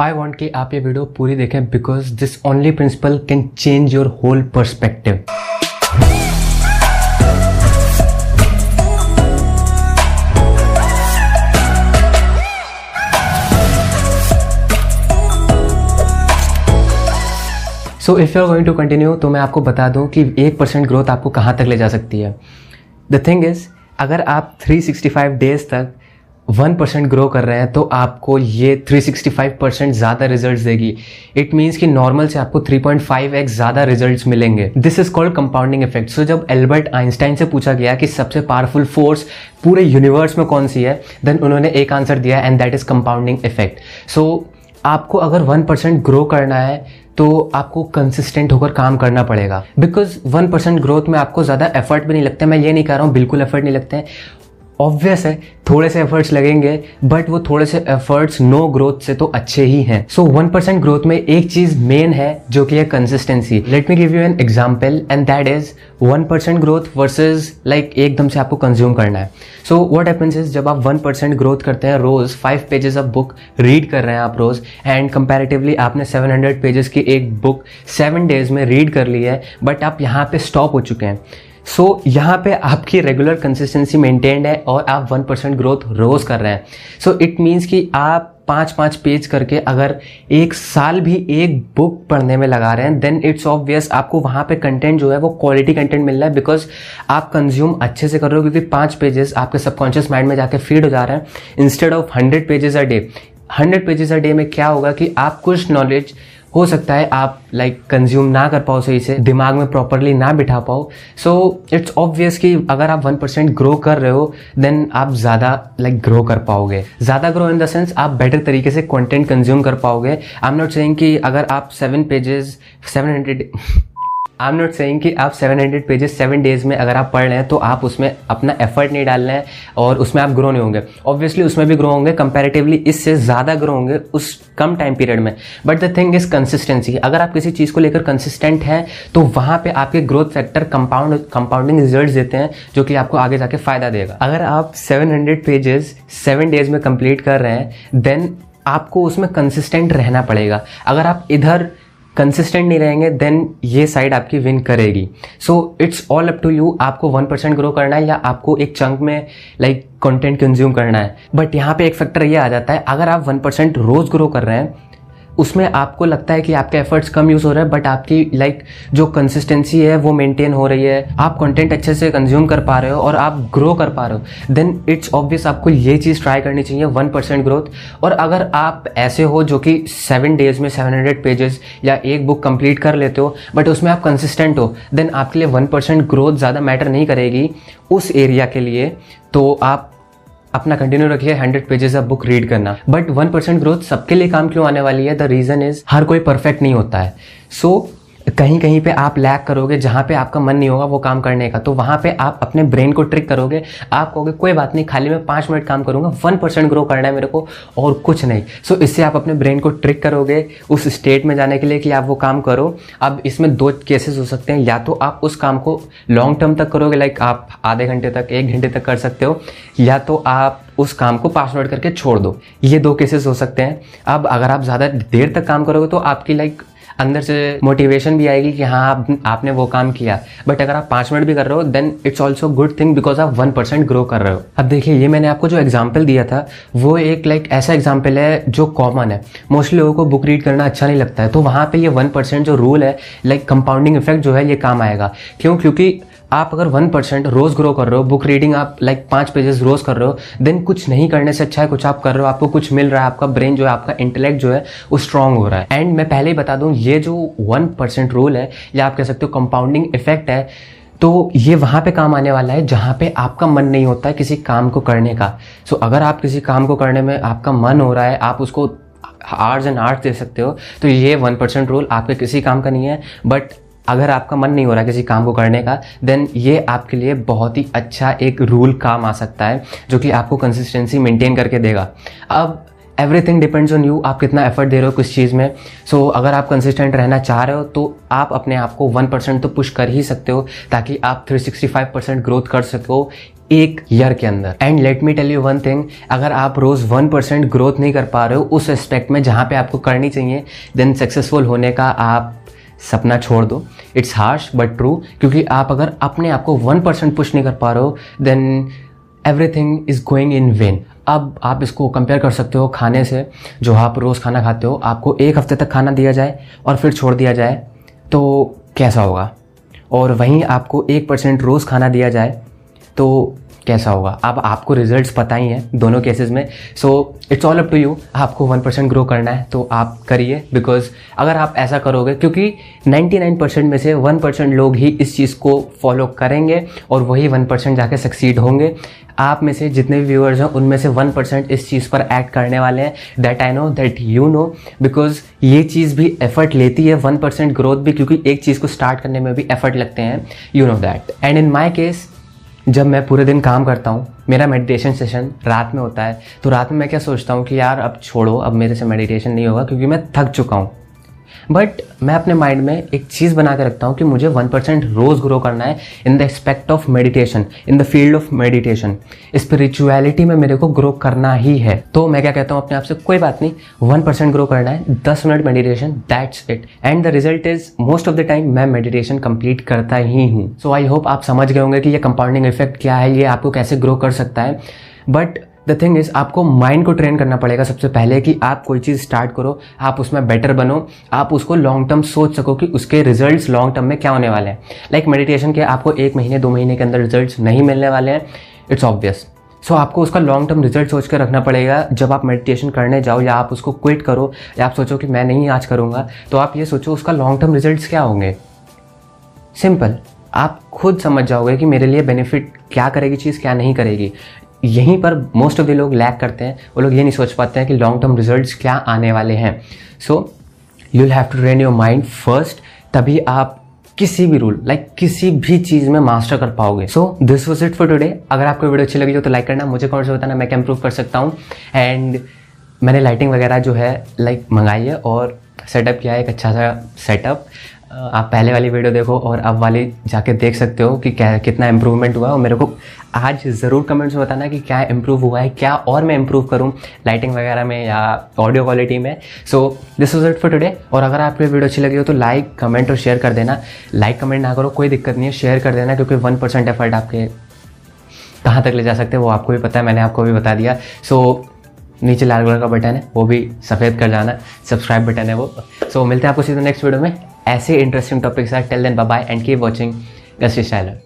I want कि आप ये वीडियो पूरी देखें because this only principle can change your whole perspective so if you are going to continue तो मैं आपको बता दूँ कि एक परसेंट ग्रोथ आपको कहाँ तक ले जा सकती है। द थिंग इज़ अगर आप 365 डेज़ तक वन परसेंट ग्रो कर रहे हैं तो आपको ये 365 परसेंट ज़्यादा रिज़ल्ट देगी। इट मीन्स कि नॉर्मल से आपको 3.5 एक्स ज़्यादा रिज़ल्ट मिलेंगे। This is called compounding effect so जब एल्बर्ट आइंस्टाइन से पूछा गया कि सबसे पावरफुल फोर्स पूरे यूनिवर्स में कौन सी है देन उन्होंने एक आंसर दिया and that is compounding effect so आपको अगर वन परसेंट ग्रो करना है तो आपको कंसिस्टेंट होकर काम करना पड़ेगा। बिकॉज़ वन परसेंट ग्रोथ में आपको ज़्यादा एफर्ट भी नहीं लगता, मैं ये नहीं कह रहा हूँ, बिल्कुल एफर्ट नहीं लगते हैं। ऑब्वियस है, थोड़े से एफर्ट्स लगेंगे बट वो थोड़े से एफर्ट्स नो ग्रोथ से तो अच्छे ही हैं। सो वन परसेंट ग्रोथ में एक चीज़ मेन है, जो कि है consistency let me give you an example and that is one percent growth versus like एकदम से आपको कंज्यूम करना है। सो वट हैपन्स इज़ जब आप वन परसेंट ग्रोथ करते हैं रोज five pages of book read कर रहे हैं आप रोज एंड कंपेरेटिवली आपने सेवन हंड्रेड पेजेस की एक बुक सेवन डेज़ में रीड कर ली है बट आप यहाँ पे स्टॉप हो चुके हैं। सो so, यहाँ पे आपकी रेगुलर कंसिस्टेंसी मेंटेन्ड है और आप वन परसेंट ग्रोथ रोज कर रहे हैं। सो इट मीन्स कि आप पाँच पाँच पेज करके अगर एक साल भी एक बुक पढ़ने में लगा रहे हैं देन इट्स ऑब्वियस आपको वहाँ पे कंटेंट जो है वो क्वालिटी कंटेंट मिल रहा है बिकॉज़ आप कंज्यूम अच्छे से कर रहे हो क्योंकि पाँच पेजेस आपके सबकॉन्शियस माइंड में जाके फ़ीड हो जा रहे हैं। Instead of hundred pages a day hundred pages a day में क्या होगा कि आप कुछ नॉलेज हो सकता है आप लाइक like, कंज्यूम ना कर पाओ सही से दिमाग में प्रॉपरली ना बिठा पाओ। सो इट्स ऑब्वियस कि अगर आप वन परसेंट ग्रो कर रहे हो देन आप ज़्यादा लाइक ग्रो कर पाओगे। ज़्यादा ग्रो इन द सेंस आप बेटर तरीके से कंटेंट कंज्यूम कर पाओगे। आई एम नॉट सेइंग कि अगर आप seven pages seven hundred I am not saying कि आप 700 पेजेस सेवन डेज़ में अगर आप पढ़ रहे हैं तो आप उसमें अपना एफर्ट नहीं डाल रहे हैं और उसमें आप ग्रो नहीं होंगे। ऑब्वियसली उसमें भी ग्रो होंगे कंपैरेटिवली इससे ज़्यादा ग्रो होंगे उस कम टाइम पीरियड में। But the thing is consistency अगर आप किसी चीज़ को लेकर कंसिस्टेंट हैं तो वहाँ पर आपके growth factor compound compounding result देते हैं, जो कि आपको आगे जाके फ़ायदा देगा। अगर आप seven hundred pages seven days में कंप्लीट कर रहे हैं देन आपको उसमें कंसिस्टेंट रहना पड़ेगा। अगर आप इधर कंसिस्टेंट नहीं रहेंगे देन ये साइड आपकी विन करेगी। So it's all up to you आपको वन परसेंट ग्रो करना है या आपको एक चंक में लाइक कंटेंट कंज्यूम करना है। बट यहाँ पे एक फैक्टर ये आ जाता है, अगर आप वन परसेंट रोज ग्रो कर रहे हैं उसमें आपको लगता है कि आपके एफर्ट्स कम यूज़ हो रहे हैं बट आपकी लाइक like, जो कंसिस्टेंसी है वो मेंटेन हो रही है। आप कंटेंट अच्छे से कंज्यूम कर पा रहे हो और आप ग्रो कर पा रहे हो। देन इट्स ऑब्वियस आपको ये चीज़ ट्राई करनी चाहिए वन परसेंट ग्रोथ और अगर आप ऐसे हो जो कि सेवन डेज़ में सेवन हंड्रेड पेजेस या एक बुक कंप्लीट कर लेते हो बट उसमें आप कंसिस्टेंट हो देन आपके लिए वन परसेंट ग्रोथ ज़्यादा मैटर नहीं करेगी उस एरिया के लिए। तो आप अपना कंटिन्यू रखिए hundred pages of book read करना। बट वन परसेंट ग्रोथ सबके लिए काम क्यों आने वाली है? द रीजन इज़ हर कोई परफेक्ट नहीं होता है। सो so, कहीं कहीं पे आप लैक करोगे जहाँ पे आपका मन नहीं होगा वो काम करने का तो वहाँ पे आप अपने ब्रेन को ट्रिक करोगे। आप कहोगे कोई बात नहीं खाली मैं पाँच मिनट काम करूँगा वन परसेंट ग्रो करना है मेरे को और कुछ नहीं। सो so, इससे आप अपने ब्रेन को ट्रिक करोगे उस स्टेट में जाने के लिए कि आप वो काम करो। अब इसमें दो केसेस हो सकते हैं। या तो आप उस काम को लॉन्ग टर्म तक करोगे लाइक आप आधे घंटे तक एक घंटे तक कर सकते हो या तो आप उस काम को पास मिनट करके छोड़ दो। ये दो केसेस हो सकते हैं। अब अगर आप ज़्यादा देर तक काम करोगे तो आपकी लाइक अंदर से मोटिवेशन भी आएगी कि हाँ आप, आपने वो काम किया। बट अगर आप पाँच मिनट भी कर रहे हो then it's also good thing because आप वन परसेंट ग्रो कर रहे हो। अब देखिए ये मैंने आपको जो एग्ज़ाम्पल दिया था वो एक लाइक ऐसा एग्ज़ाम्पल है जो कॉमन है। मोस्टली लोगों को बुक रीड करना अच्छा नहीं लगता है। तो वहाँ पर ये वन परसेंट जो रूल है लाइक कंपाउंडिंग इफ़ेक्ट जो है ये काम आएगा। क्यों? क्योंकि आप अगर वन परसेंट रोज ग्रो कर रहे हो बुक रीडिंग आप लाइक like, पाँच पेजेस रोज कर रहे हो देन कुछ नहीं करने से अच्छा है कुछ आप कर रहे हो आपको कुछ मिल रहा है आपका ब्रेन जो है आपका इंटेलेक्ट जो है वो स्ट्रांग हो रहा है। एंड मैं पहले ही बता दूँ ये जो वन परसेंट रूल है या आप कह सकते हो कंपाउंडिंग इफ़ेक्ट है तो ये वहाँ पे काम आने वाला है जहाँ पे आपका मन नहीं होता है किसी काम को करने का। सो so, अगर आप किसी काम को करने में आपका मन हो रहा है आप उसको आर्ट्स एंड आर्ट्स दे सकते हो तो ये वन परसेंट रूल आपके किसी काम का नहीं है बट अगर आपका मन नहीं हो रहा किसी काम को करने का देन ये आपके लिए बहुत ही अच्छा एक रूल काम आ सकता है जो कि आपको कंसिस्टेंसी मेंटेन करके देगा। अब एवरीथिंग डिपेंड्स ऑन यू आप कितना एफर्ट दे रहे हो किस चीज़ में। सो so, अगर आप कंसिस्टेंट रहना चाह रहे हो तो आप अपने आप को वन परसेंट तो पुश कर ही सकते हो ताकि आप three sixty five percent growth कर सको एक ईयर के अंदर। And let me tell you one thing अगर आप रोज वन परसेंट ग्रोथ नहीं कर पा रहे हो उस एस्पेक्ट में जहाँ पे आपको करनी चाहिए देन सक्सेसफुल होने का आप सपना छोड़ दो। इट्स हार्श बट ट्रू क्योंकि आप अगर अपने आप को वन परसेंट पुश नहीं कर पा रहे हो then everything is going in vain अब आप इसको कंपेयर कर सकते हो खाने से, जो आप रोज़ खाना खाते हो, आपको एक हफ़्ते तक खाना दिया जाए और फिर छोड़ दिया जाए तो कैसा होगा? और वहीं आपको एक परसेंट रोज़ खाना दिया जाए तो कैसा होगा? अब आपको रिजल्ट्स पता ही हैं दोनों केसेस में। So it's all up to you आपको वन परसेंट ग्रो करना है तो आप करिए बिकॉज़ अगर आप ऐसा करोगे, क्योंकि 99 परसेंट में से वन परसेंट लोग ही इस चीज़ को फॉलो करेंगे और वही वन परसेंट जाके सक्सीड होंगे। आप में से जितने भी व्यूअर्स हैं, उनमें से वन परसेंट इस चीज़ पर एक्ट करने वाले हैं। That I know that you know because ये चीज़ भी एफर्ट लेती है वन परसेंट ग्रोथ भी, क्योंकि एक चीज़ को स्टार्ट करने में भी एफर्ट लगते हैं। You know that and in my case जब मैं पूरे दिन काम करता हूँ, मेरा मेडिटेशन सेशन रात में होता है तो रात में मैं क्या सोचता हूँ कि यार अब छोड़ो, अब मेरे से मेडिटेशन नहीं होगा क्योंकि मैं थक चुका हूँ। बट मैं अपने माइंड में एक चीज़ बना के रखता हूँ कि मुझे वन परसेंट रोज़ ग्रो करना है in the expect of meditation in the field of meditation spirituality में मेरे को ग्रो करना ही है। तो मैं क्या कहता हूँ अपने आप से? कोई बात नहीं वन परसेंट ग्रो करना है, दस minute meditation that's it and the result is most of the time मैं मेडिटेशन कंप्लीट करता ही हूँ। सो आई होप आप समझ गए होंगे कि ये कंपाउंडिंग इफ़ेक्ट क्या है, ये आपको कैसे ग्रो कर सकता है। बट द थिंग इज़ आपको माइंड को ट्रेन करना पड़ेगा सबसे पहले कि आप कोई चीज़ स्टार्ट करो आप उसमें बेटर बनो आप उसको लॉन्ग टर्म सोच सको कि उसके रिजल्ट्स लॉन्ग टर्म में क्या होने वाले हैं। लाइक like मेडिटेशन के आपको एक महीने दो महीने के अंदर रिज़ल्ट नहीं मिलने वाले हैं। इट्स ऑब्वियस सो so, आपको उसका लॉन्ग टर्म रिज़ल्ट सोच कर रखना पड़ेगा। जब आप मेडिटेशन करने जाओ या आप उसको क्विट करो या आप सोचो कि मैं नहीं आज करूँगा तो आप ये सोचो उसका लॉन्ग टर्म रिज़ल्ट क्या होंगे। सिंपल आप खुद समझ जाओगे कि मेरे लिए बेनिफिट क्या करेगी चीज़ क्या नहीं करेगी। यहीं पर मोस्ट ऑफ़ द लोग लैक करते हैं वो लोग ये नहीं सोच पाते हैं कि लॉन्ग टर्म रिजल्ट्स क्या आने वाले हैं। So you have to train your mind first तभी आप किसी भी रूल लाइक like, किसी भी चीज़ में मास्टर कर पाओगे। So this was it for today अगर आपको वीडियो अच्छी लगी हो तो लाइक करना मुझे कौन सा बताना मैं क्या इम्प्रूव कर सकता हूँ। एंड मैंने लाइटिंग वगैरह जो है लाइक like, मंगाई है और सेटअप किया है एक अच्छा सा सेटअप आप पहले वाली वीडियो देखो और अब वाली जाके देख सकते हो कि क्या कितना इम्प्रूवमेंट हुआ और मेरे को आज ज़रूर कमेंट्स में बताना कि क्या इम्प्रूव हुआ है क्या और मैं इम्प्रूव करूँ लाइटिंग वगैरह में या ऑडियो क्वालिटी में। So this was it for today और अगर आपको वीडियो अच्छी लगी हो तो लाइक कमेंट और शेयर कर देना। लाइक कमेंट ना करो कोई दिक्कत नहीं है शेयर कर देना क्योंकि वन परसेंट एफर्ट आपके कहाँ तक ले जा सकते हैं वो आपको भी पता है मैंने आपको भी बता दिया। सो नीचे लाल कलर का बटन है वो भी सफ़ेद कर जाना। सब्सक्राइब बटन है वो। सो so, मिलते हैं आपको सीधे नेक्स्ट वीडियो में। ऐसे interesting topics are tell then bye and keep watching gusty styler